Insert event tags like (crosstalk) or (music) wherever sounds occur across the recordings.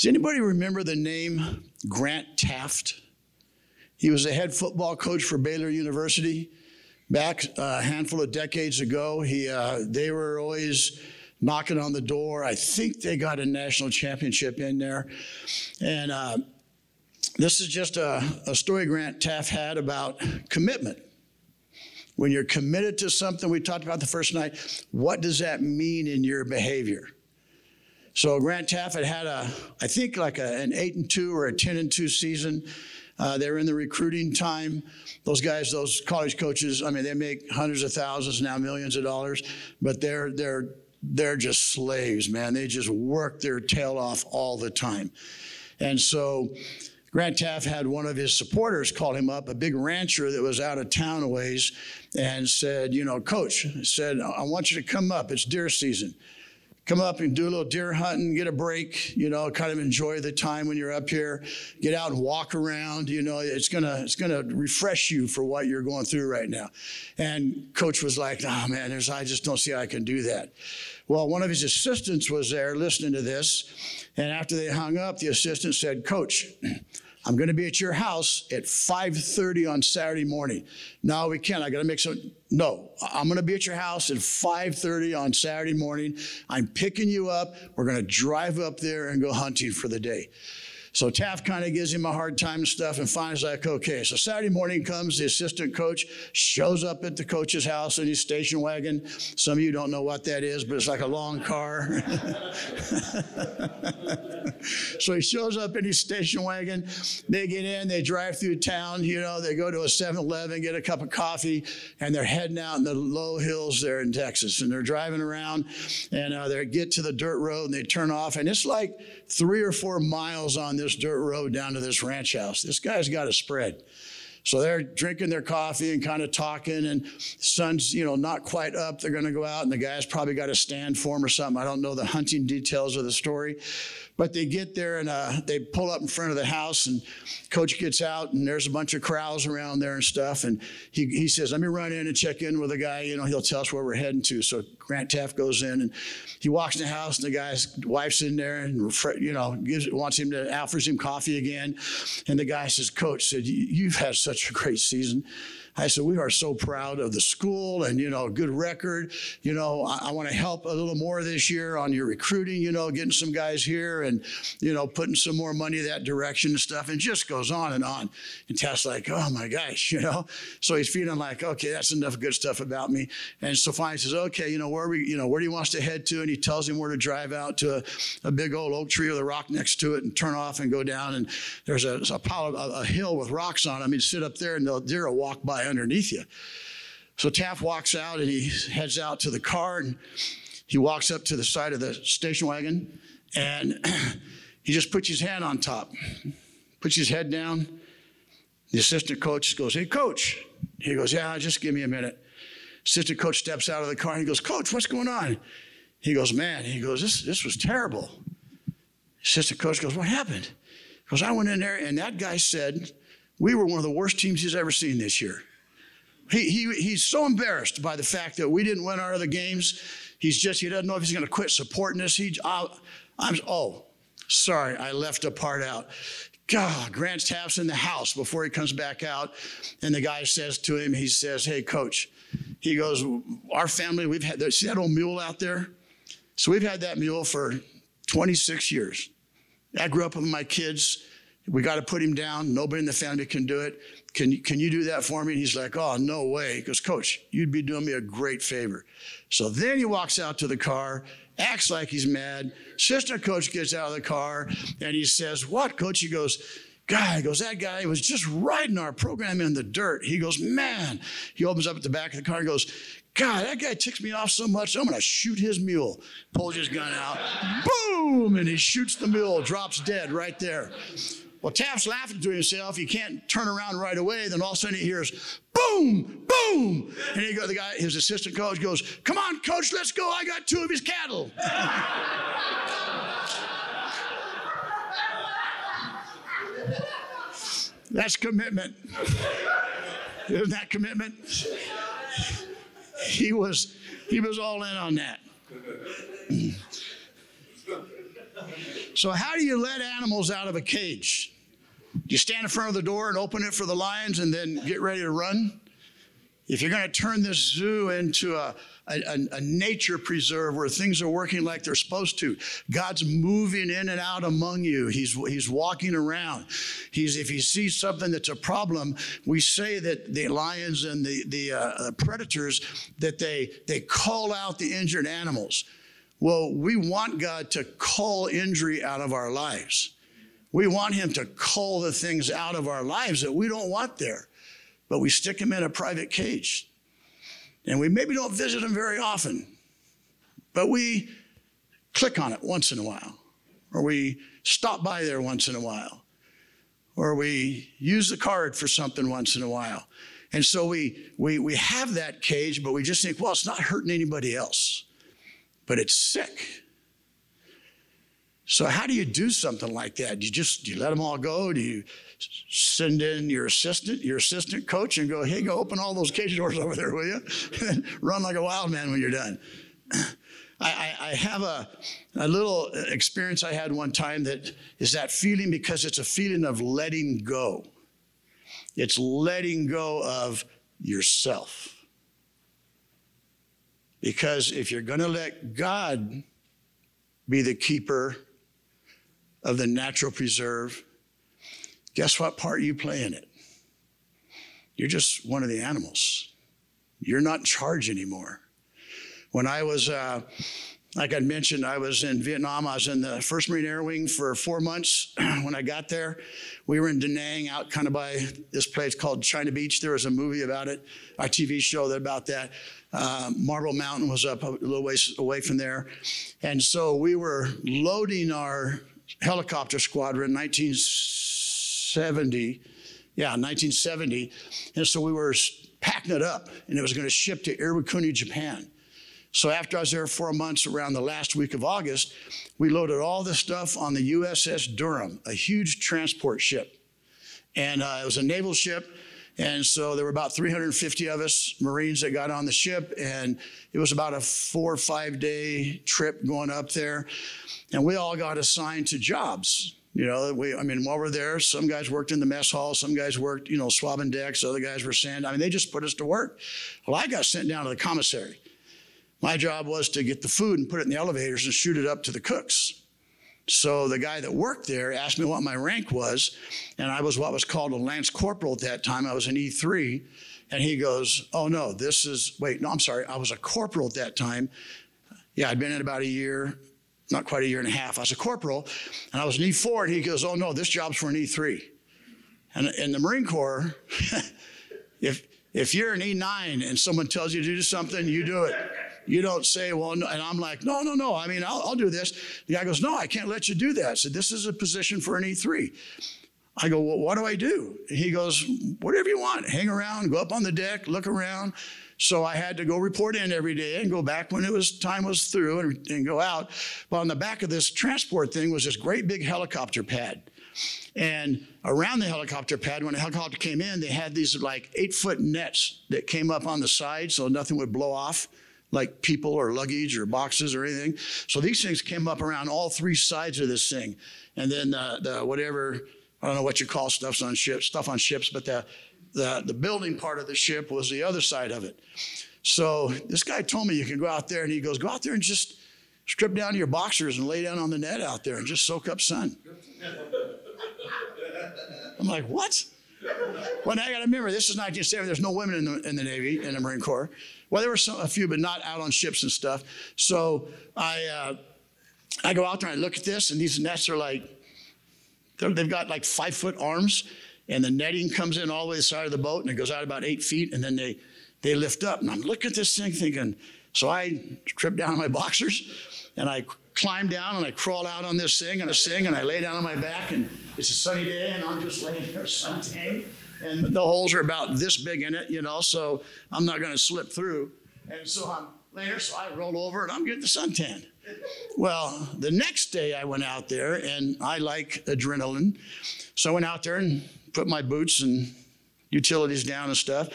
Does anybody remember the name Grant Teaff? He was a head football coach for Baylor University back a handful of decades ago. He, uh, they were always knocking on the door. I think they got a national championship in there. And uh, this is just a, a story Grant Teaff had about commitment. When you're committed to something, we talked about the first night, what does that mean in your behavior? So Grant had had a, I think like a, an eight and two or a ten and two season. Uh, they're in the recruiting time. Those guys, those college coaches, I mean, they make hundreds of thousands now, millions of dollars, but they're they're they're just slaves, man. They just work their tail off all the time. And so Grant Teaff had one of his supporters call him up, a big rancher that was out of town a ways, and said, You know, coach, said, I want you to come up. It's deer season. Come up and do a little deer hunting, get a break, you know, kind of enjoy the time when you're up here. Get out and walk around, you know, it's gonna it's gonna refresh you for what you're going through right now. And coach was like, oh man, there's I just don't see how I can do that. Well, one of his assistants was there listening to this, and after they hung up, the assistant said, Coach, I'm going to be at your house at 5:30 on Saturday morning. No, we can't. I got to make some. No, I'm going to be at your house at 5:30 on Saturday morning. I'm picking you up. We're going to drive up there and go hunting for the day. So Teaff kind of gives him a hard time and stuff, and finally like, okay. So Saturday morning comes, the assistant coach shows up at the coach's house in his station wagon. Some of you don't know what that is, but it's like a long car. (laughs) so he shows up in his station wagon. They get in, they drive through town, you know, they go to a 7-Eleven, get a cup of coffee, and they're heading out in the low hills there in Texas. And they're driving around, and uh, they get to the dirt road, and they turn off, and it's like three or four miles on this dirt road down to this ranch house. This guy's got a spread. So they're drinking their coffee and kind of talking, and sun's, you know, not quite up. They're going to go out, and the guy's probably got a stand for him or something. I don't know the hunting details of the story. But they get there and uh, they pull up in front of the house, and coach gets out, and there's a bunch of crowds around there and stuff. And he, he says, Let me run in and check in with the guy. You know, he'll tell us where we're heading to. So Grant Teaff goes in and he walks in the house, and the guy's wife's in there and, you know, gives, wants him to, offers him coffee again. And the guy says, Coach said, You've had such a great season. I said, we are so proud of the school and, you know, good record. You know, I, I want to help a little more this year on your recruiting, you know, getting some guys here and, you know, putting some more money that direction and stuff. And just goes on and on. And Tess like, oh my gosh, (laughs) you know. So he's feeling like, okay, that's enough good stuff about me. And so finally says, okay, you know, where we, you know, where do you want us to head to? And he tells him where to drive out to a, a big old oak tree with a rock next to it and turn off and go down. And there's a, a pile of, a, a hill with rocks on. I mean, sit up there and the deer will walk by underneath you. So Teaff walks out and he heads out to the car and he walks up to the side of the station wagon and (clears throat) he just puts his hand on top, puts his head down. The assistant coach goes, Hey, coach. He goes, Yeah, just give me a minute. Assistant coach steps out of the car and he goes, Coach, what's going on? He goes, Man, he goes, This, this was terrible. Assistant coach goes, What happened? He goes, I went in there and that guy said, We were one of the worst teams he's ever seen this year. He, he, he's so embarrassed by the fact that we didn't win our other games. He's just, he doesn't know if he's going to quit supporting us. He, I, I'm, oh, sorry, I left a part out. God, Grant Teaff's in the house before he comes back out. And the guy says to him, he says, Hey, coach, he goes, Our family, we've had, see that old mule out there? So we've had that mule for 26 years. I grew up with my kids. We got to put him down. Nobody in the family can do it. Can can you do that for me? And he's like, Oh, no way. He goes, Coach, you'd be doing me a great favor. So then he walks out to the car, acts like he's mad. Sister coach gets out of the car and he says, What, coach? He goes, Guy, he goes, that guy was just riding our program in the dirt. He goes, Man. He opens up at the back of the car and goes, God, that guy ticks me off so much, I'm gonna shoot his mule. Pulls his gun out, boom, and he shoots the mule, drops dead right there. Well, Teaff's laughing to himself. He can't turn around right away. Then all of a sudden he hears boom, boom. And he goes, the guy, his assistant coach goes, Come on, coach, let's go. I got two of his cattle. (laughs) That's commitment. Isn't that commitment? He was, he was all in on that. So, how do you let animals out of a cage? Do you stand in front of the door and open it for the lions and then get ready to run? If you're going to turn this zoo into a, a, a, nature preserve where things are working like they're supposed to, God's moving in and out among you. He's, he's walking around. He's, if he sees something that's a problem, we say that the lions and the, the uh, predators, that they, they call out the injured animals. Well, we want God to call injury out of our lives. We want Him to call the things out of our lives that we don't want there, but we stick them in a private cage. And we maybe don't visit them very often, but we click on it once in a while, or we stop by there once in a while, or we use the card for something once in a while. And so we, we, we have that cage, but we just think, well, it's not hurting anybody else but it's sick. So how do you do something like that? Do you just do you let them all go? Do you send in your assistant, your assistant coach, and go, hey, go open all those cage doors over there, will you? (laughs) and run like a wild man when you're done. (clears throat) I, I, have a, a little experience I had one time that is that feeling because it's a feeling of letting go. It's letting go of yourself. Because if you're going to let God be the keeper of the natural preserve, guess what part you play in it? You're just one of the animals. You're not in charge anymore. When I was, uh, like I mentioned, I was in Vietnam. I was in the 1st Marine Air Wing for four months. (clears throat) when I got there, we were in Da Nang, out kind of by this place called China Beach. There was a movie about it, a TV show that, about that. Uh, Marble Mountain was up a little ways away from there. And so we were loading our helicopter squadron, 1960. 70. Yeah, 1970. And so we were packing it up and it was going to ship to Iwakuni, Japan. So after I was there four months, around the last week of August, we loaded all the stuff on the USS Durham, a huge transport ship. And uh, it was a naval ship. And so there were about 350 of us Marines that got on the ship, and it was about a four or five day trip going up there. And we all got assigned to jobs. You know, we, I mean, while we're there, some guys worked in the mess hall, some guys worked, you know, swabbing decks, other guys were sand. I mean, they just put us to work. Well, I got sent down to the commissary. My job was to get the food and put it in the elevators and shoot it up to the cooks. So the guy that worked there asked me what my rank was, and I was what was called a lance corporal at that time. I was an E3. And he goes, Oh, no, this is, wait, no, I'm sorry. I was a corporal at that time. Yeah, I'd been in about a year, not quite a year and a half. I was a corporal, and I was an E4. And he goes, Oh, no, this job's for an E3. And in the Marine Corps, (laughs) if, if you're an E9 and someone tells you to do something, you do it. You don't say, well, no. and I'm like, no, no, no. I mean, I'll, I'll do this. The guy goes, no, I can't let you do that. I said, this is a position for an E3. I go, well, what do I do? He goes, whatever you want. Hang around, go up on the deck, look around. So I had to go report in every day and go back when it was time was through and, and go out. But on the back of this transport thing was this great big helicopter pad. And around the helicopter pad, when the helicopter came in, they had these like eight foot nets that came up on the side so nothing would blow off like people or luggage or boxes or anything. So these things came up around all three sides of this thing. And then uh, the whatever, I don't know what you call stuffs on ships, stuff on ships, but the, the, the building part of the ship was the other side of it. So this guy told me you can go out there and he goes, go out there and just strip down your boxers and lay down on the net out there and just soak up sun. I'm like, what? Well, now I got to remember, this is 1970. There's no women in the, in the Navy, in the Marine Corps. Well, there were some, a few, but not out on ships and stuff. So I, uh, I go out there and I look at this, and these nets are like, they've got like five foot arms, and the netting comes in all the way to the side of the boat, and it goes out about eight feet, and then they, they lift up. And I'm looking at this thing thinking, so I strip down my (laughs) boxers, and I climb down and I crawl out on this thing and I sing and I lay down on my back and it's a sunny day and I'm just laying there (laughs) suntan and the holes are about this big in it, you know, so I'm not going to slip through. And so I'm laying there, so I roll over and I'm getting the suntan. Well, the next day I went out there and I like adrenaline. So I went out there and put my boots and utilities down and stuff.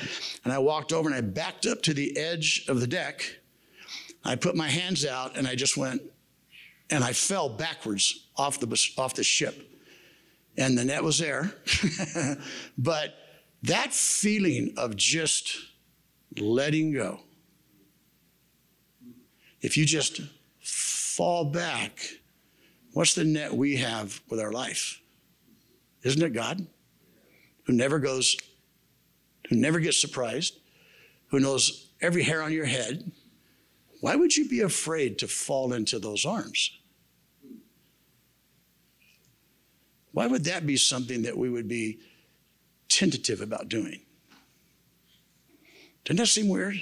And I walked over and I backed up to the edge of the deck. I put my hands out and I just went and I fell backwards off the, off the ship. And the net was there. (laughs) but that feeling of just letting go, if you just fall back, what's the net we have with our life? Isn't it God? Who never goes, who never gets surprised, who knows every hair on your head. Why would you be afraid to fall into those arms? Why would that be something that we would be tentative about doing? Doesn't that seem weird?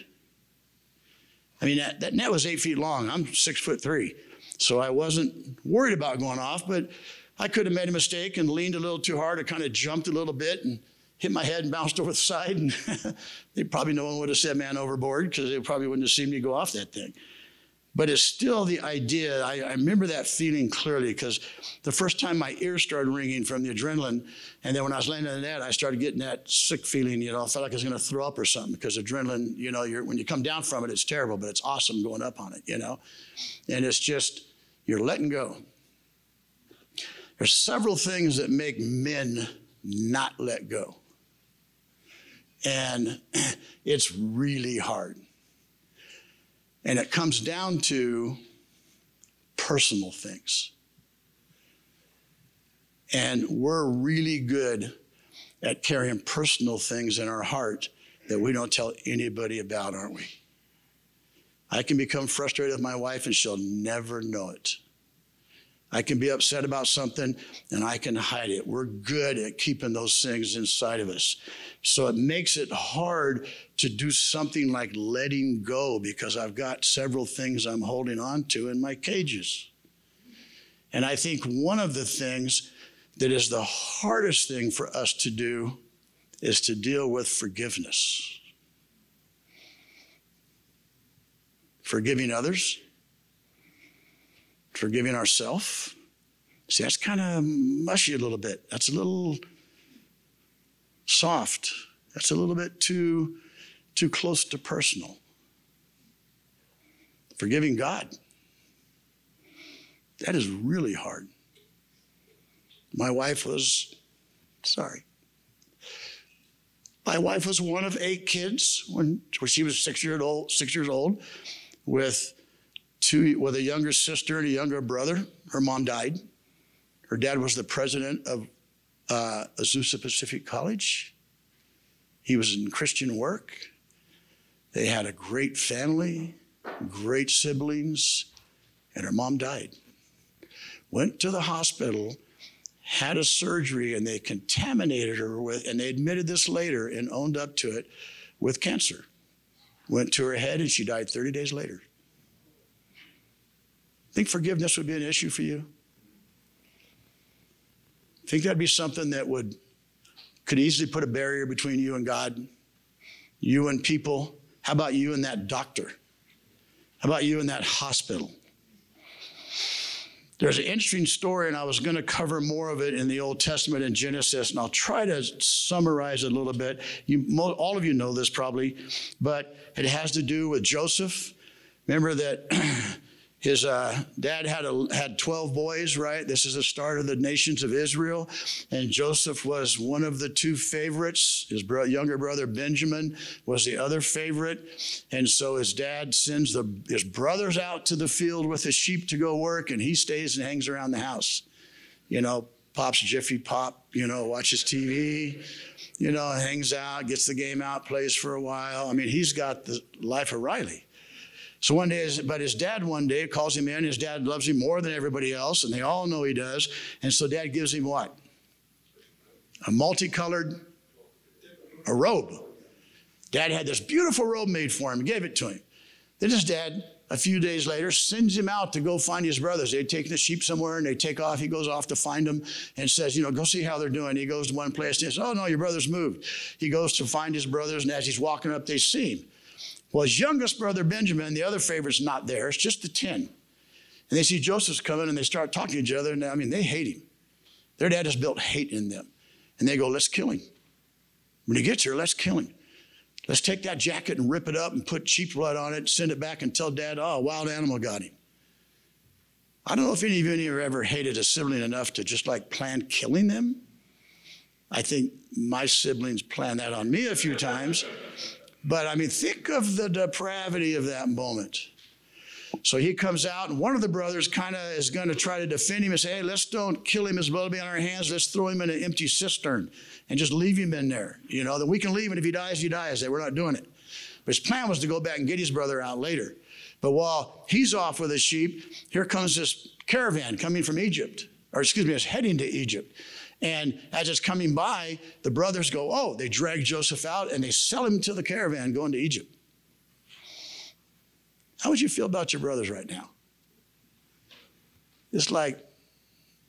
I mean, that, that net was eight feet long. I'm six foot three. So I wasn't worried about going off, but I could have made a mistake and leaned a little too hard. I kind of jumped a little bit and hit my head and bounced (laughs) over the side. And (laughs) they probably no one would have said man overboard because they probably wouldn't have seen me go off that thing. But it's still the idea. I, I remember that feeling clearly because the first time my ears started ringing from the adrenaline, and then when I was laying in the net, I started getting that sick feeling. You know, I felt like I was going to throw up or something because adrenaline. You know, when you come down from it, it's terrible, but it's awesome going up on it. You know, and it's just you're letting go. There's several things that make men not let go. And (clears throat) it's really hard. And it comes down to personal things. And we're really good at carrying personal things in our heart that we don't tell anybody about, aren't we? I can become frustrated with my wife and she'll never know it. I can be upset about something and I can hide it. We're good at keeping those things inside of us. So it makes it hard to do something like letting go because I've got several things I'm holding on to in my cages. And I think one of the things that is the hardest thing for us to do is to deal with forgiveness. Forgiving others forgiving ourselves. See, that's kind of mushy a little bit. That's a little soft. That's a little bit too, too close to personal. Forgiving God. That is really hard. My wife was, sorry. My wife was one of eight kids when, when she was six years old, six years old, with two, with a younger sister and a younger brother. Her mom died. Her dad was the president of uh, Azusa Pacific College. He was in Christian work. They had a great family, great siblings, and her mom died. Went to the hospital, had a surgery, and they contaminated her with, and they admitted this later and owned up to it, with cancer. Went to her head, and she died 30 days later. Think forgiveness would be an issue for you? Think that'd be something that would could easily put a barrier between you and God, you and people? How about you and that doctor? How about you and that hospital? There's an interesting story, and I was going to cover more of it in the Old Testament in Genesis, and I'll try to summarize it a little bit. You, all of you know this probably, but it has to do with Joseph. Remember that (clears throat) his uh, dad had a, had 12 boys, right? This is the start of the nations of Israel. And Joseph was one of the two favorites. His bro- younger brother Benjamin was the other favorite. And so his dad sends the, his brothers out to the field with his sheep to go work, and he stays and hangs around the house. You know, pops Jiffy Pop, you know, watches TV, you know, hangs out, gets the game out, plays for a while. I mean, he's got the life of Riley. So one day, but his dad one day calls him in. His dad loves him more than everybody else, and they all know he does. And so dad gives him what? A multicolored, a robe. Dad had this beautiful robe made for him, gave it to him. Then his dad, a few days later, sends him out to go find his brothers. They'd taken the sheep somewhere and they take off. He goes off to find them and says, You know, go see how they're doing. He goes to one place and says, Oh, no, your brother's moved. He goes to find his brothers, and as he's walking up, they see him. Well, his youngest brother Benjamin, the other favorite's not there. It's just the 10. And they see Joseph's coming and they start talking to each other. And I mean, they hate him. Their dad has built hate in them. And they go, let's kill him. When he gets here, let's kill him. Let's take that jacket and rip it up and put sheep's blood on it, and send it back and tell dad, oh, a wild animal got him. I don't know if any of you ever hated a sibling enough to just like plan killing them. I think my siblings planned that on me a few times. But I mean, think of the depravity of that moment. So he comes out, and one of the brothers kind of is going to try to defend him and say, Hey, let's don't kill him. Blood will be on our hands. Let's throw him in an empty cistern and just leave him in there. You know, then we can leave, and if he dies, he dies. We're not doing it. But his plan was to go back and get his brother out later. But while he's off with his sheep, here comes this caravan coming from Egypt, or excuse me, it's heading to Egypt. And as it's coming by, the brothers go, Oh, they drag Joseph out and they sell him to the caravan going to Egypt. How would you feel about your brothers right now? It's like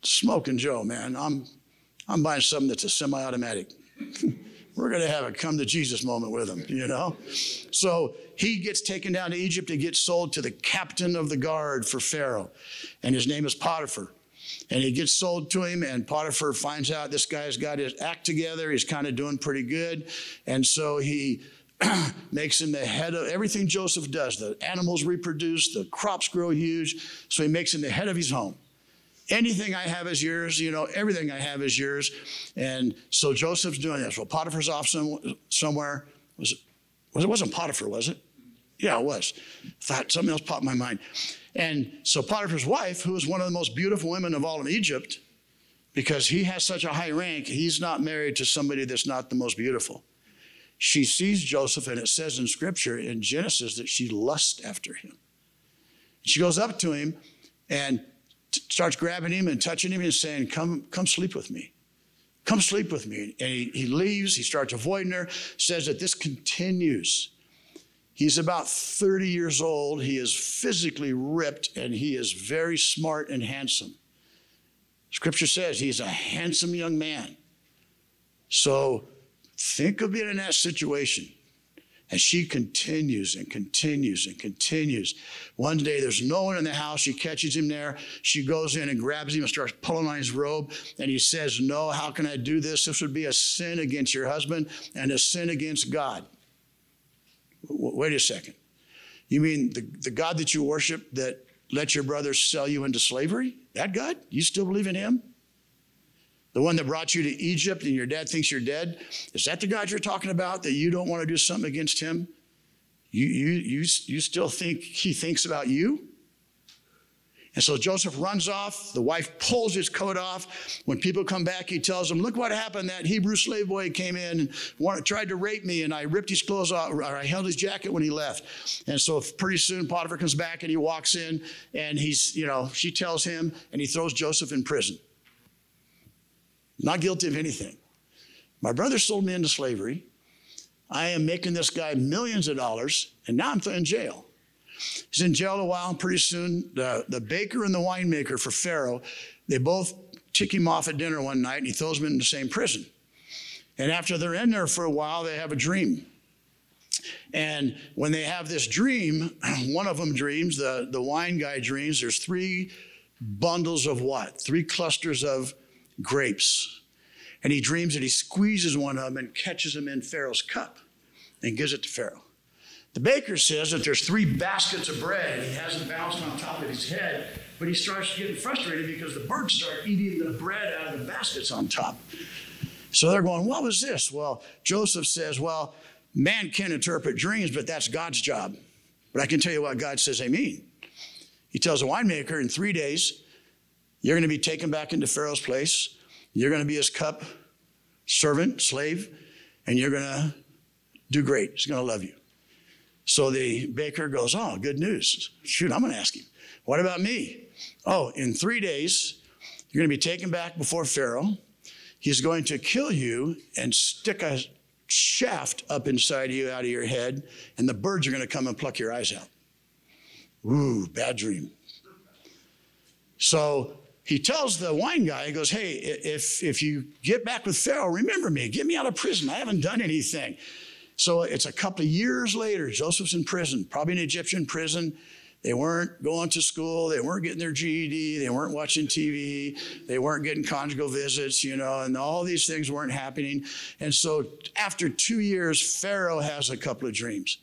smoking Joe, man. I'm, I'm buying something that's a semi automatic. (laughs) We're going to have a come to Jesus moment with him, you know? So he gets taken down to Egypt and gets sold to the captain of the guard for Pharaoh. And his name is Potiphar. And he gets sold to him, and Potiphar finds out this guy's got his act together. He's kind of doing pretty good. And so he (clears throat) makes him the head of everything Joseph does. The animals reproduce, the crops grow huge. So he makes him the head of his home. Anything I have is yours, you know, everything I have is yours. And so Joseph's doing this. Well, Potiphar's off some, somewhere. Was it, was it wasn't Potiphar, was it? Yeah, it was. Thought something else popped in my mind. And so Potiphar's wife, who is one of the most beautiful women of all in Egypt, because he has such a high rank, he's not married to somebody that's not the most beautiful. She sees Joseph, and it says in scripture in Genesis that she lusts after him. She goes up to him and t- starts grabbing him and touching him and saying, Come, come sleep with me. Come sleep with me. And he, he leaves, he starts avoiding her, says that this continues. He's about 30 years old. He is physically ripped and he is very smart and handsome. Scripture says he's a handsome young man. So think of being in that situation. And she continues and continues and continues. One day there's no one in the house. She catches him there. She goes in and grabs him and starts pulling on his robe. And he says, No, how can I do this? This would be a sin against your husband and a sin against God. Wait a second. You mean the, the God that you worship that let your brothers sell you into slavery? That God? You still believe in him? The one that brought you to Egypt and your dad thinks you're dead? Is that the God you're talking about that you don't want to do something against him? You, you, you, you still think he thinks about you? And so Joseph runs off. The wife pulls his coat off. When people come back, he tells them, Look what happened. That Hebrew slave boy came in and wanted, tried to rape me, and I ripped his clothes off, or I held his jacket when he left. And so pretty soon Potiphar comes back and he walks in, and he's, you know, she tells him, and he throws Joseph in prison. Not guilty of anything. My brother sold me into slavery. I am making this guy millions of dollars, and now I'm in jail. He's in jail a while, and pretty soon the, the baker and the winemaker for Pharaoh, they both tick him off at dinner one night, and he throws them in the same prison. And after they're in there for a while, they have a dream. And when they have this dream, (clears throat) one of them dreams, the, the wine guy dreams, there's three bundles of what? Three clusters of grapes. And he dreams that he squeezes one of them and catches them in Pharaoh's cup and gives it to Pharaoh. The baker says that there's three baskets of bread. And he has them balanced on top of his head, but he starts getting frustrated because the birds start eating the bread out of the baskets on top. So they're going, What was this? Well, Joseph says, Well, man can interpret dreams, but that's God's job. But I can tell you what God says they mean. He tells the winemaker in three days, you're going to be taken back into Pharaoh's place. You're going to be his cup servant, slave, and you're going to do great. He's going to love you. So the baker goes, Oh, good news. Shoot, I'm going to ask him. What about me? Oh, in three days, you're going to be taken back before Pharaoh. He's going to kill you and stick a shaft up inside you out of your head, and the birds are going to come and pluck your eyes out. Ooh, bad dream. So he tells the wine guy, he goes, Hey, if, if you get back with Pharaoh, remember me, get me out of prison. I haven't done anything. So it's a couple of years later. Joseph's in prison, probably an Egyptian prison. They weren't going to school. They weren't getting their GED. They weren't watching TV. They weren't getting conjugal visits, you know, and all these things weren't happening. And so after two years, Pharaoh has a couple of dreams.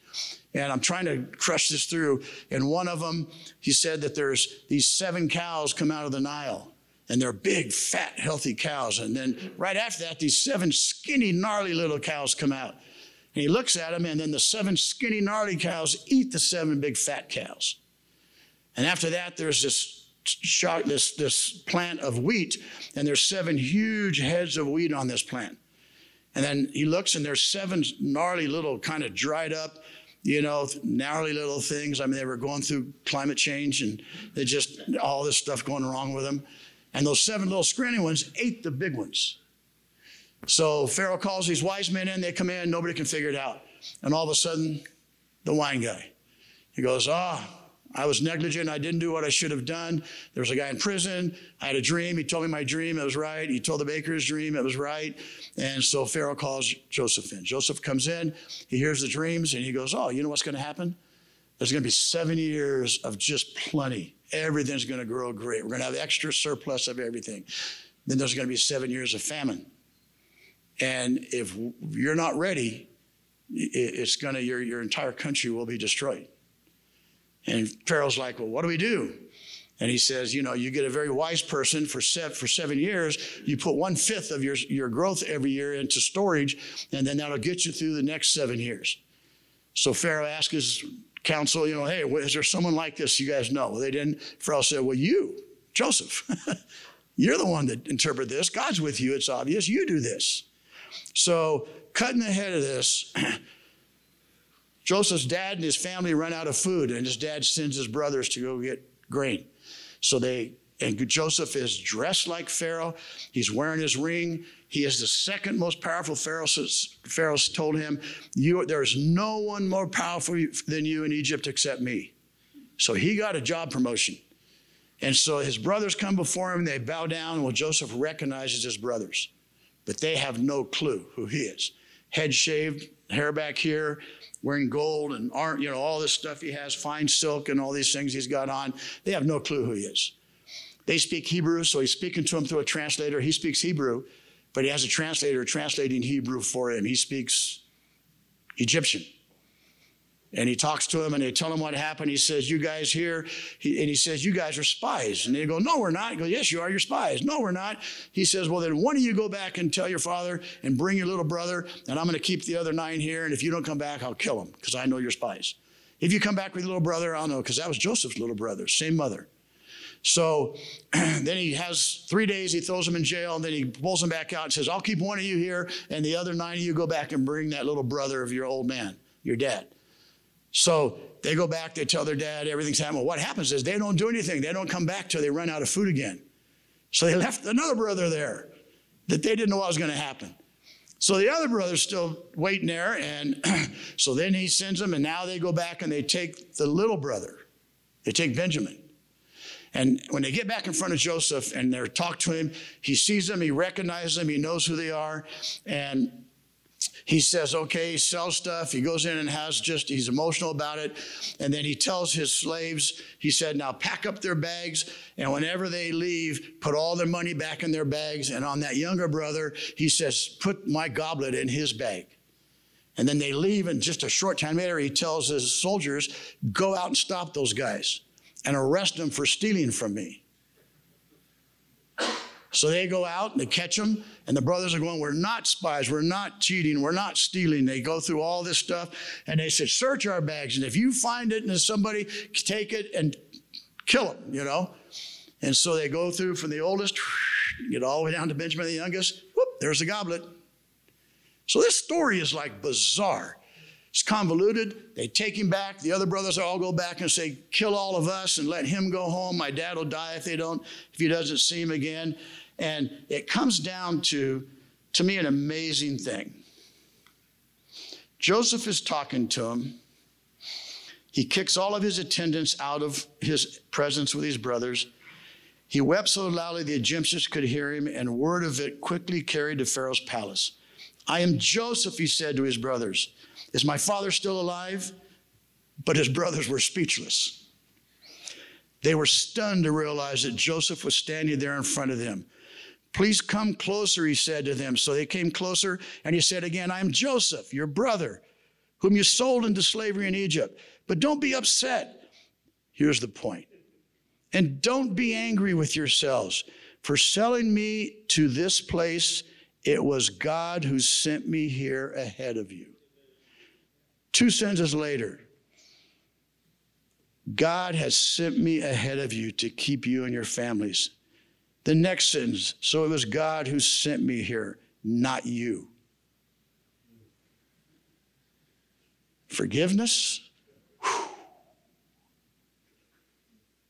and I'm trying to crush this through. And one of them, he said that there's these seven cows come out of the Nile, and they're big, fat, healthy cows. And then right after that, these seven skinny, gnarly little cows come out. And he looks at them, and then the seven skinny, gnarly cows eat the seven big, fat cows. And after that, there's this this, this plant of wheat, and there's seven huge heads of wheat on this plant. And then he looks, and there's seven gnarly little, kind of dried up, you know, gnarly little things. I mean, they were going through climate change, and they just all this stuff going wrong with them. And those seven little scrawny ones ate the big ones. So Pharaoh calls these wise men in. They come in. Nobody can figure it out. And all of a sudden, the wine guy, he goes, ah. Oh, I was negligent. I didn't do what I should have done. There was a guy in prison. I had a dream. He told me my dream. It was right. He told the baker's dream. It was right. And so Pharaoh calls Joseph in. Joseph comes in. He hears the dreams and he goes, Oh, you know what's going to happen? There's going to be seven years of just plenty. Everything's going to grow great. We're going to have extra surplus of everything. Then there's going to be seven years of famine. And if you're not ready, it's to, your, your entire country will be destroyed. And Pharaoh's like, Well, what do we do? And he says, You know, you get a very wise person for, seven, for seven years, you put one fifth of your, your growth every year into storage, and then that'll get you through the next seven years. So Pharaoh asked his council, You know, hey, is there someone like this you guys know? They didn't. Pharaoh said, Well, you, Joseph, (laughs) you're the one that interpret this. God's with you, it's obvious. You do this. So, cutting ahead of this, (clears throat) Joseph's dad and his family run out of food, and his dad sends his brothers to go get grain. So they, and Joseph is dressed like Pharaoh. He's wearing his ring. He is the second most powerful Pharaoh. Pharaoh told him, you, There's no one more powerful than you in Egypt except me. So he got a job promotion. And so his brothers come before him, they bow down. Well, Joseph recognizes his brothers, but they have no clue who he is. Head shaved, hair back here, wearing gold and aren't, you know, all this stuff he has, fine silk and all these things he's got on. They have no clue who he is. They speak Hebrew, so he's speaking to them through a translator. He speaks Hebrew, but he has a translator translating Hebrew for him. He speaks Egyptian. And he talks to him and they tell him what happened. He says, You guys here, he, and he says, You guys are spies. And they go, No, we're not. He goes, Yes, you are. You're spies. No, we're not. He says, Well, then one of you go back and tell your father and bring your little brother, and I'm going to keep the other nine here. And if you don't come back, I'll kill them because I know you're spies. If you come back with your little brother, I'll know because that was Joseph's little brother, same mother. So (clears throat) then he has three days, he throws him in jail, and then he pulls him back out and says, I'll keep one of you here, and the other nine of you go back and bring that little brother of your old man, your dad. So they go back, they tell their dad everything's happening. What happens is they don't do anything. They don't come back till they run out of food again. So they (laughs) left another brother there that they didn't know what was going to happen. So the other brother's still waiting there, and (clears throat) so then he sends them, and now they go back and they take the little brother. They take Benjamin. And when they get back in front of Joseph and they're talk to him, he sees them, he recognizes them, he knows who they are, and he says, okay, he sells stuff. He goes in and has just, he's emotional about it. And then he tells his slaves, he said, now pack up their bags. And whenever they leave, put all their money back in their bags. And on that younger brother, he says, put my goblet in his bag. And then they leave. And just a short time later, he tells his soldiers, go out and stop those guys and arrest them for stealing from me. So they go out and they catch them, and the brothers are going, We're not spies, we're not cheating, we're not stealing. They go through all this stuff, and they said, Search our bags, and if you find it and somebody, take it and kill them, you know? And so they go through from the oldest, get all the way down to Benjamin the youngest, whoop, there's the goblet. So this story is like bizarre. It's convoluted. They take him back. The other brothers all go back and say, kill all of us and let him go home. My dad will die if they don't, if he doesn't see him again. And it comes down to, to me, an amazing thing. Joseph is talking to him. He kicks all of his attendants out of his presence with his brothers. He wept so loudly the Egyptians could hear him, and word of it quickly carried to Pharaoh's palace. I am Joseph, he said to his brothers. Is my father still alive? But his brothers were speechless. They were stunned to realize that Joseph was standing there in front of them. Please come closer, he said to them. So they came closer, and he said again, I am Joseph, your brother, whom you sold into slavery in Egypt. But don't be upset. Here's the point. And don't be angry with yourselves for selling me to this place. It was God who sent me here ahead of you. Two sentences later, God has sent me ahead of you to keep you and your families. The next sentence, so it was God who sent me here, not you. Forgiveness?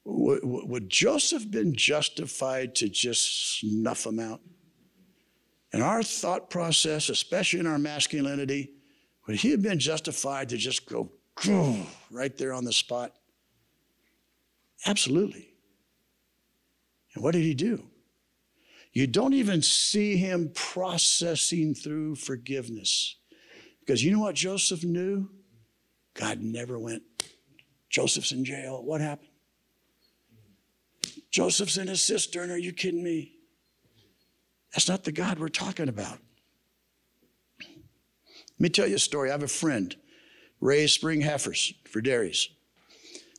Would, would Joseph been justified to just snuff them out? In our thought process, especially in our masculinity, would he have been justified to just go right there on the spot? Absolutely. And what did he do? You don't even see him processing through forgiveness. Because you know what Joseph knew? God never went, Joseph's in jail. What happened? Joseph's in his cistern. Are you kidding me? That's not the God we're talking about. Let me tell you a story. I have a friend, raised spring heifers for dairies.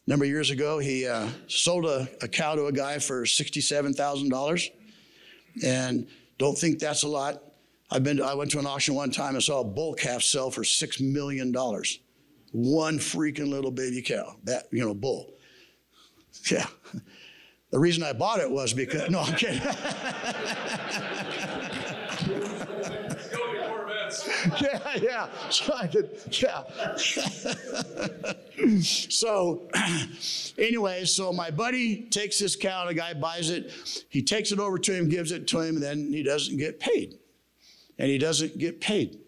A number of years ago, he uh, sold a, a cow to a guy for $67,000. And don't think that's a lot. I've been I went to an auction one time and saw a bull calf sell for $6 million. One freaking little baby cow, that, you know, bull. Yeah. The reason I bought it was because, no, I'm kidding. (laughs) (laughs) yeah, yeah. (laughs) So I could, yeah. (clears throat) so, anyway, so my buddy takes this cow, a guy buys it. He takes it over to him, gives it to him, and then he doesn't get paid. And he doesn't get paid.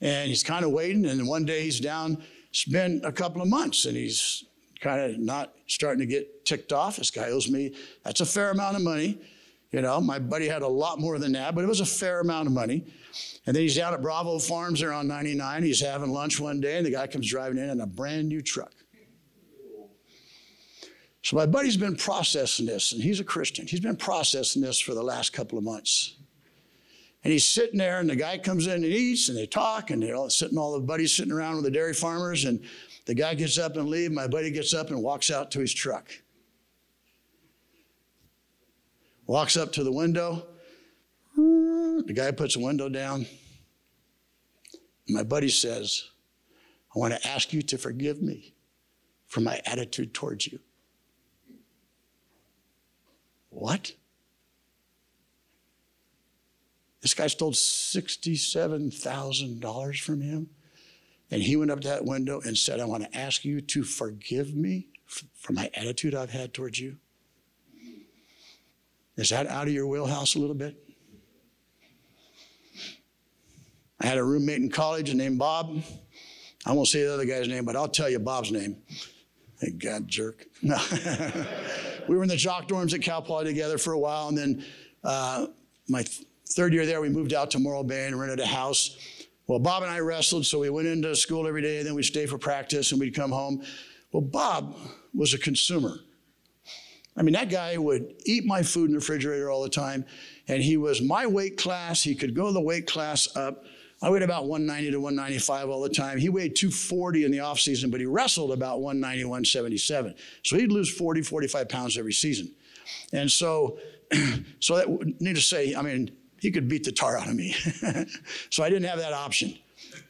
And he's kind of waiting, and one day he's down. It's been a couple of months, and he's kind of not starting to get ticked off. This guy owes me, that's a fair amount of money. You know, my buddy had a lot more than that, but it was a fair amount of money. And then he's down at Bravo Farms there on 99. He's having lunch one day, and the guy comes driving in in a brand new truck. So my buddy's been processing this, and he's a Christian. He's been processing this for the last couple of months. And he's sitting there, and the guy comes in and eats, and they talk, and they're all sitting, all the buddies sitting around with the dairy farmers, and the guy gets up and leaves. My buddy gets up and walks out to his truck. Walks up to the window, the guy puts the window down. My buddy says, I want to ask you to forgive me for my attitude towards you. What? This guy stole $67,000 from him. And he went up to that window and said, I want to ask you to forgive me for my attitude I've had towards you. Is that out of your wheelhouse a little bit? I had a roommate in college named Bob. I won't say the other guy's name, but I'll tell you Bob's name. Thank God, jerk. No. (laughs) we were in the jock dorms at Cal Poly together for a while, and then uh, my th- third year there, we moved out to Morro Bay and rented a house. Well, Bob and I wrestled, so we went into school every day, and then we'd stay for practice, and we'd come home. Well, Bob was a consumer. I mean, that guy would eat my food in the refrigerator all the time, and he was my weight class. He could go the weight class up. I weighed about 190 to 195 all the time. He weighed 240 in the off season, but he wrestled about 190, 177. So he'd lose 40, 45 pounds every season. And so, (clears throat) so that need to say, I mean, he could beat the tar out of me. (laughs) so I didn't have that option.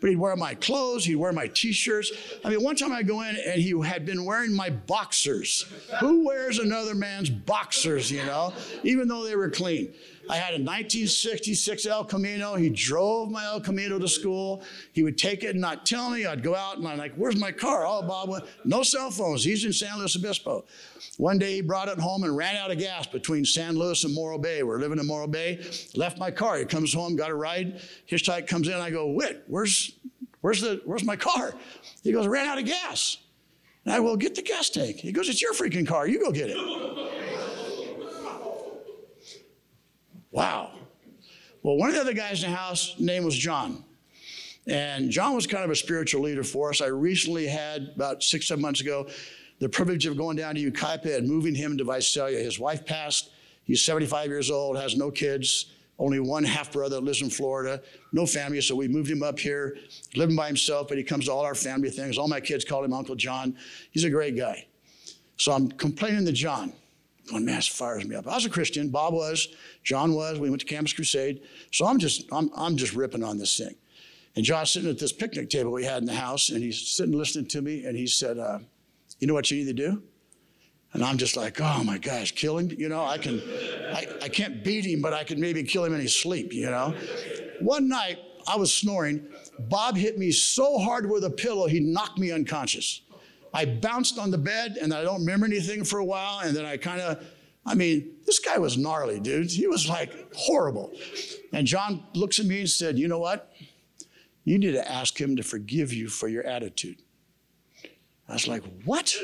But he'd wear my clothes, he'd wear my t-shirts. I mean, one time I go in and he had been wearing my boxers. Who wears another man's boxers, you know, even though they were clean? I had a 1966 El Camino. He drove my El Camino to school. He would take it and not tell me. I'd go out and I'm like, where's my car? Oh, Bob, no cell phones. He's in San Luis Obispo. One day he brought it home and ran out of gas between San Luis and Morro Bay. We're living in Morro Bay. Left my car. He comes home, got a ride. His Hitchhike comes in. I go, Whit, where's, where's, the, where's my car? He goes, ran out of gas. And I will get the gas tank. He goes, it's your freaking car. You go get it. Wow. Well, one of the other guys in the house, name was John. And John was kind of a spiritual leader for us. I recently had, about six, seven months ago, the privilege of going down to Yucaipa and moving him to Visalia. His wife passed. He's 75 years old, has no kids, only one half brother lives in Florida, no family, so we moved him up here, living by himself, but he comes to all our family things. All my kids call him Uncle John. He's a great guy. So I'm complaining to John, man, this fires me up. I was a Christian, Bob was, John was, we went to Campus Crusade. So I'm just, I'm, I'm just ripping on this thing. And John's sitting at this picnic table we had in the house, and he's sitting listening to me, and he said, uh, You know what you need to do? And I'm just like, oh my gosh, kill him. You know, I can, I, I can't beat him, but I can maybe kill him in his sleep, you know. One night, I was snoring. Bob hit me so hard with a pillow, he knocked me unconscious. I bounced on the bed and I don't remember anything for a while. And then I kind of, I mean, this guy was gnarly, dude. He was like horrible. And John looks at me and said, You know what? You need to ask him to forgive you for your attitude. I was like, What?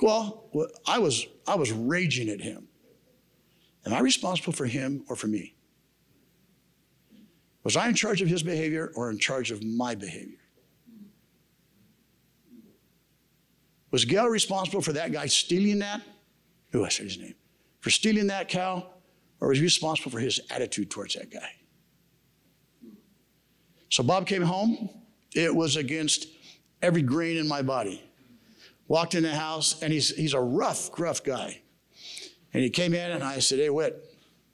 Well, I was, I was raging at him. Am I responsible for him or for me? Was I in charge of his behavior or in charge of my behavior? Was Gail responsible for that guy stealing that? Who I said his name? For stealing that cow? Or was he responsible for his attitude towards that guy? So Bob came home. It was against every grain in my body. Walked in the house, and he's, he's a rough, gruff guy. And he came in, and I said, Hey, Whit.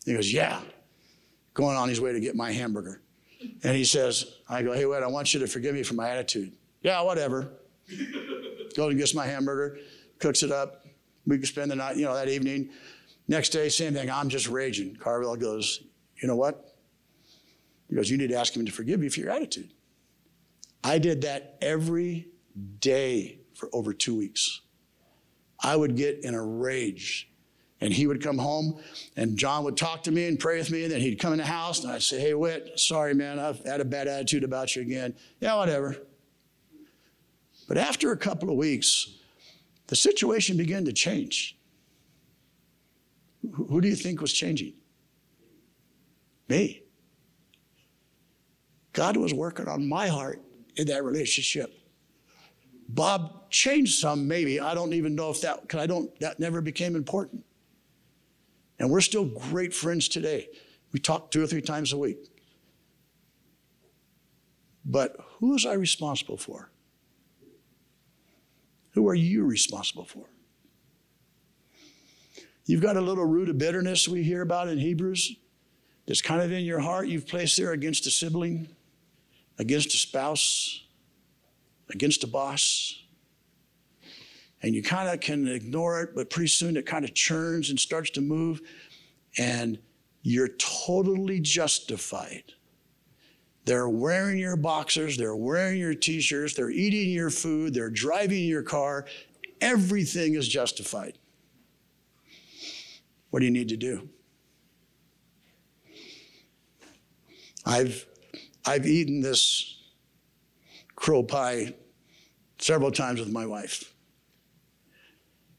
He goes, Yeah. Going on his way to get my hamburger. And he says, I go, Hey, Whit, I want you to forgive me for my attitude. Yeah, whatever. Goes and gets my hamburger, cooks it up. We can spend the night, you know, that evening. Next day, same thing. I'm just raging. Carvel goes, You know what? He goes, You need to ask him to forgive you for your attitude. I did that every day for over two weeks. I would get in a rage. And he would come home, and John would talk to me and pray with me. And then he'd come in the house, and I'd say, Hey, Whit, sorry, man, I've had a bad attitude about you again. Yeah, whatever. But after a couple of weeks, the situation began to change. Who do you think was changing? Me. God was working on my heart in that relationship. Bob changed some, maybe. I don't even know if that, because I don't, that never became important. And we're still great friends today. We talk two or three times a week. But who was I responsible for? Who are you responsible for? You've got a little root of bitterness we hear about in Hebrews that's kind of in your heart. You've placed there against a sibling, against a spouse, against a boss. And you kind of can ignore it, but pretty soon it kind of churns and starts to move, and you're totally justified. They're wearing your boxers, they're wearing your t shirts, they're eating your food, they're driving your car. Everything is justified. What do you need to do? I've, I've eaten this crow pie several times with my wife.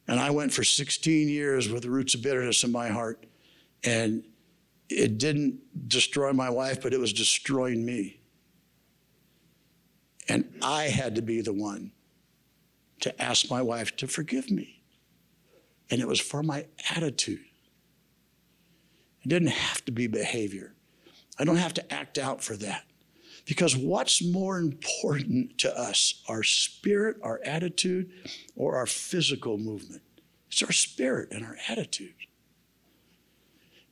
And I went for 16 years with the roots of bitterness in my heart. And it didn't destroy my wife, but it was destroying me. And I had to be the one to ask my wife to forgive me. And it was for my attitude. It didn't have to be behavior. I don't have to act out for that. Because what's more important to us, our spirit, our attitude, or our physical movement? It's our spirit and our attitude.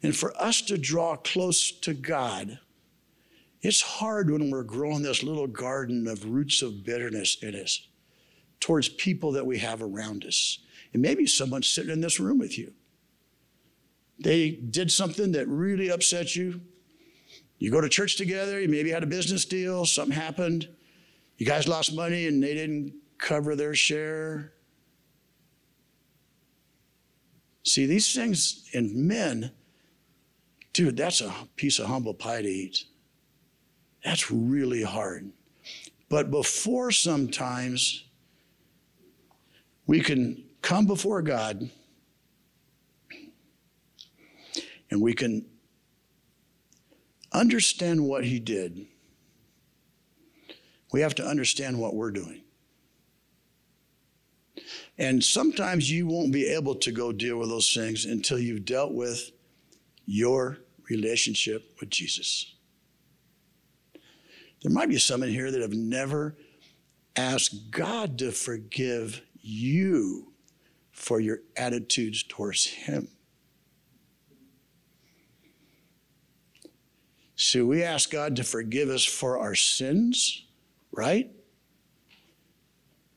And for us to draw close to God, it's hard when we're growing this little garden of roots of bitterness in us towards people that we have around us. And maybe someone's sitting in this room with you. They did something that really upset you. You go to church together, you maybe had a business deal, something happened. You guys lost money and they didn't cover their share. See, these things in men, dude, that's a piece of humble pie to eat. That's really hard. But before sometimes we can come before God and we can understand what he did, we have to understand what we're doing. And sometimes you won't be able to go deal with those things until you've dealt with your relationship with Jesus. There might be some in here that have never asked God to forgive you for your attitudes towards Him. So we ask God to forgive us for our sins, right?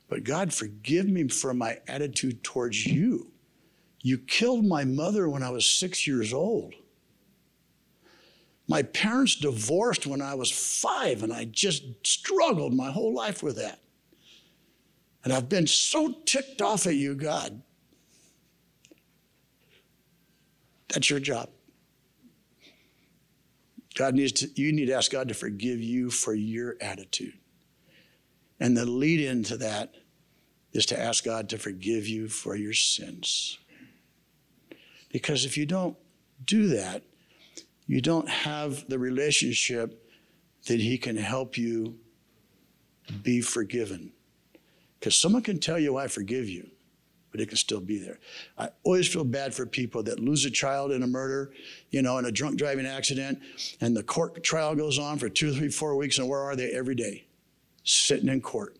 But God, forgive me for my attitude towards you. You killed my mother when I was six years old. My parents divorced when I was five, and I just struggled my whole life with that. And I've been so ticked off at you, God. That's your job. God needs to, you need to ask God to forgive you for your attitude. And the lead into that is to ask God to forgive you for your sins. Because if you don't do that, you don't have the relationship that He can help you be forgiven. Because someone can tell you, I forgive you, but it can still be there. I always feel bad for people that lose a child in a murder, you know, in a drunk driving accident, and the court trial goes on for two, three, four weeks, and where are they every day? Sitting in court.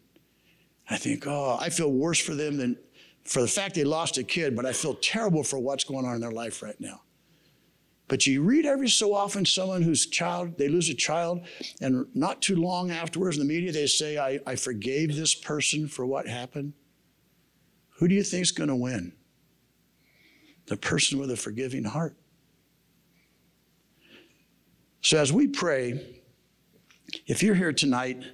I think, oh, I feel worse for them than for the fact they lost a kid, but I feel terrible for what's going on in their life right now. But you read every so often someone whose child, they lose a child, and not too long afterwards in the media, they say, I, I forgave this person for what happened. Who do you think is going to win? The person with a forgiving heart. So as we pray, if you're here tonight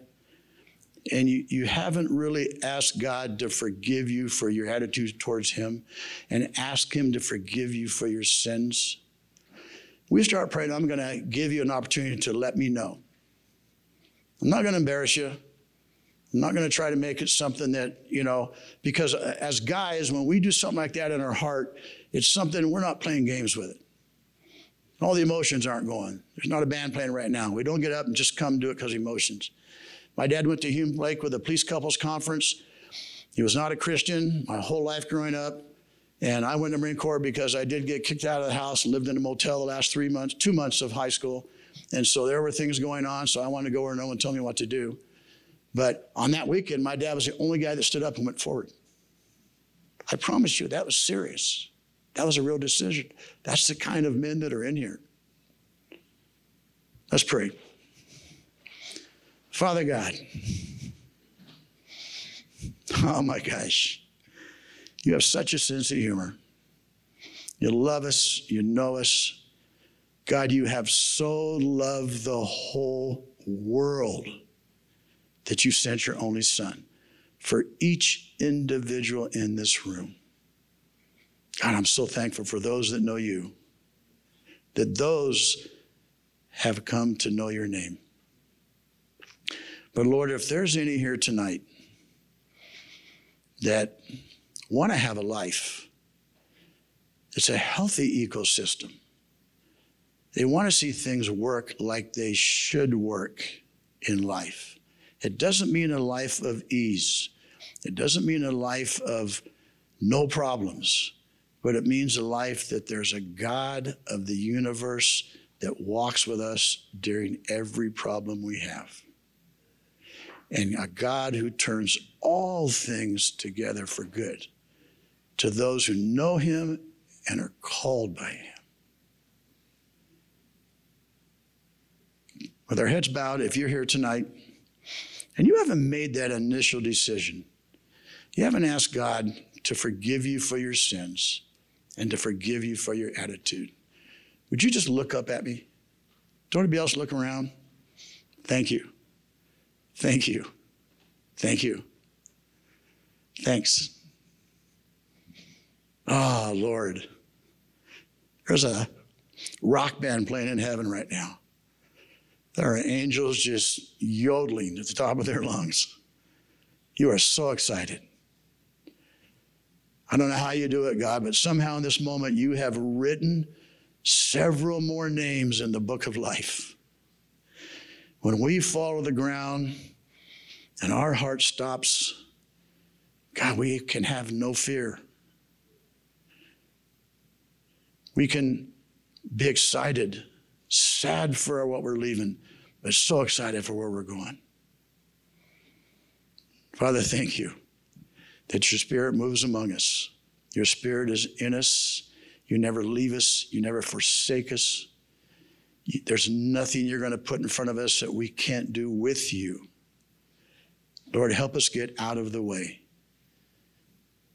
and you, you haven't really asked God to forgive you for your attitude towards Him and ask Him to forgive you for your sins, we start praying, I'm going to give you an opportunity to let me know. I'm not going to embarrass you. I'm not going to try to make it something that, you know, because as guys, when we do something like that in our heart, it's something we're not playing games with it. All the emotions aren't going. There's not a band playing right now. We don't get up and just come do it because emotions. My dad went to Hume Lake with a police couples conference. He was not a Christian my whole life growing up. And I went to Marine Corps because I did get kicked out of the house and lived in a motel the last three months, two months of high school. And so there were things going on, so I wanted to go where no one told me what to do. But on that weekend, my dad was the only guy that stood up and went forward. I promise you, that was serious. That was a real decision. That's the kind of men that are in here. Let's pray. Father God, oh my gosh. You have such a sense of humor. You love us, you know us. God, you have so loved the whole world that you sent your only son for each individual in this room. God, I'm so thankful for those that know you, that those have come to know your name. But Lord, if there's any here tonight that want to have a life it's a healthy ecosystem. They want to see things work like they should work in life. It doesn't mean a life of ease. It doesn't mean a life of no problems, but it means a life that there's a God of the universe that walks with us during every problem we have. And a God who turns all things together for good to those who know him and are called by him. With our heads bowed, if you're here tonight and you haven't made that initial decision, you haven't asked God to forgive you for your sins and to forgive you for your attitude, would you just look up at me? Don't anybody else look around? Thank you. Thank you. Thank you. Thanks. Oh, Lord. There's a rock band playing in heaven right now. There are angels just yodeling at the top of their lungs. You are so excited. I don't know how you do it, God, but somehow in this moment you have written several more names in the book of life. When we fall to the ground and our heart stops, God, we can have no fear. We can be excited sad for what we're leaving, but so excited for where we're going. Father, thank you that your spirit moves among us. Your spirit is in us. You never leave us, you never forsake us. There's nothing you're going to put in front of us that we can't do with you. Lord, help us get out of the way.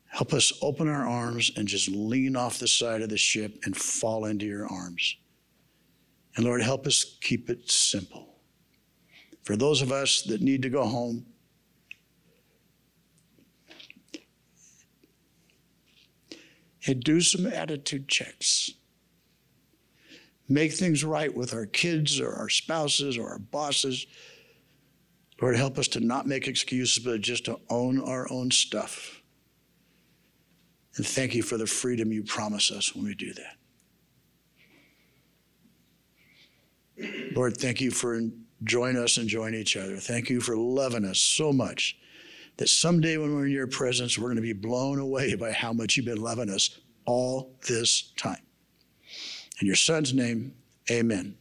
Help us open our arms and just lean off the side of the ship and fall into your arms. And Lord, help us keep it simple. For those of us that need to go home, and do some attitude checks. Make things right with our kids or our spouses or our bosses. Lord, help us to not make excuses, but just to own our own stuff. And thank you for the freedom you promise us when we do that. Lord, thank you for joining us and joining each other. Thank you for loving us so much that someday when we're in your presence, we're going to be blown away by how much you've been loving us all this time. In your son's name, amen.